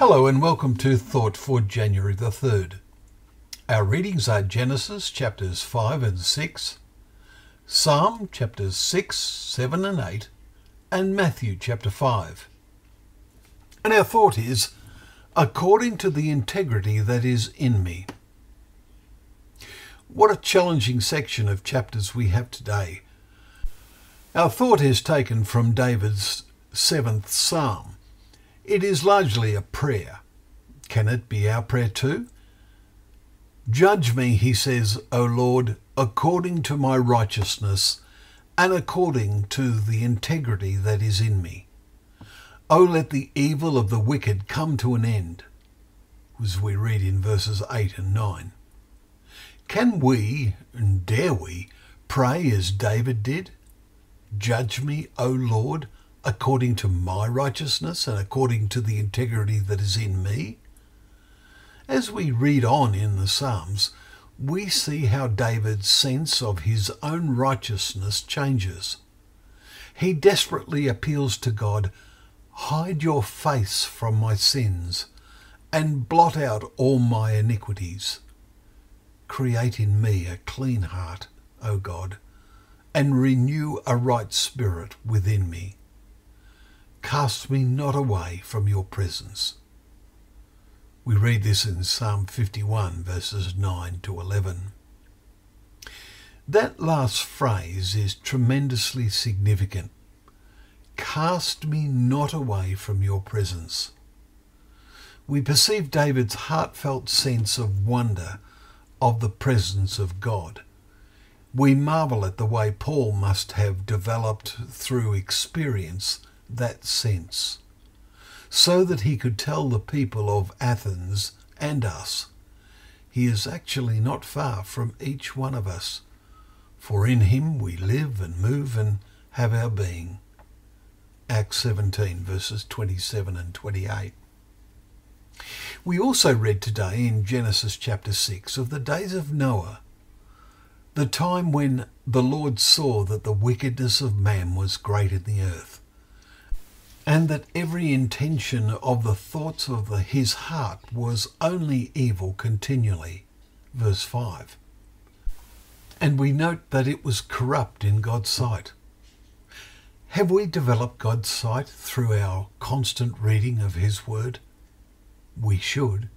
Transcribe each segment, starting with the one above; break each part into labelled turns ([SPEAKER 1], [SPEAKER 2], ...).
[SPEAKER 1] Hello and welcome to Thought for January the 3rd. Our readings are Genesis chapters 5 and 6, Psalm chapters 6, 7 and 8, and Matthew chapter 5. And our thought is, according to the integrity that is in me. What a challenging section of chapters we have today. Our thought is taken from David's seventh psalm. It is largely a prayer. Can it be our prayer too? Judge me, he says, O Lord, according to my righteousness and according to the integrity that is in me. O let the evil of the wicked come to an end, as we read in verses 8 and 9. Can we, and dare we, pray as David did? Judge me, O Lord, according to my righteousness and according to the integrity that is in me? As we read on in the Psalms, we see how David's sense of his own righteousness changes. He desperately appeals to God, Hide your face from my sins and blot out all my iniquities. Create in me a clean heart, O God, and renew a right spirit within me. Cast me not away from your presence. We read this in Psalm 51, verses 9 to 11. That last phrase is tremendously significant. Cast me not away from your presence. We perceive David's heartfelt sense of wonder of the presence of God. We marvel at the way Paul must have developed through experience that sense, so that he could tell the people of Athens and us, he is actually not far from each one of us, for in him we live and move and have our being. Acts 17 verses 27 and 28. We also read today in Genesis chapter 6 of the days of Noah, the time when the Lord saw that the wickedness of man was great in the earth and that every intention of the thoughts of the, his heart was only evil continually. Verse 5. And we note that it was corrupt in God's sight. Have we developed God's sight through our constant reading of His Word? We should.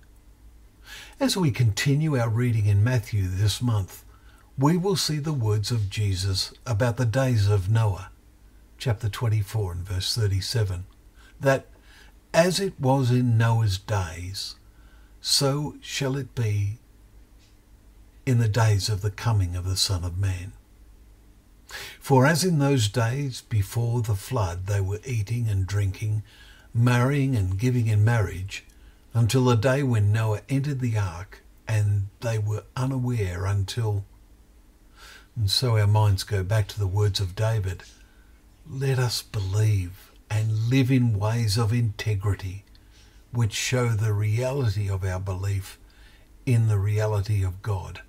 [SPEAKER 1] As we continue our reading in Matthew this month, we will see the words of Jesus about the days of Noah chapter 24 and verse 37, that as it was in Noah's days, so shall it be in the days of the coming of the Son of Man. For as in those days before the flood they were eating and drinking, marrying and giving in marriage, until the day when Noah entered the ark, and they were unaware until. And so our minds go back to the words of David let us believe and live in ways of integrity which show the reality of our belief in the reality of God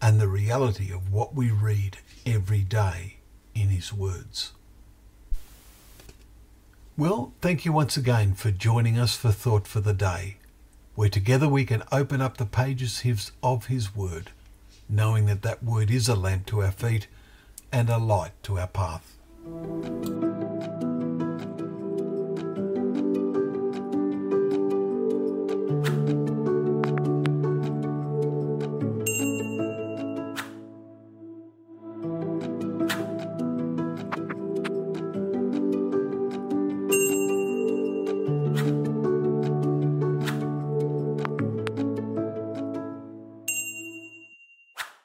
[SPEAKER 1] and the reality of what we read every day in His words. Well, thank you once again for joining us for Thought for the Day, where together we can open up the pages of His Word, knowing that that Word is a lamp to our feet and a light to our path. Thank you.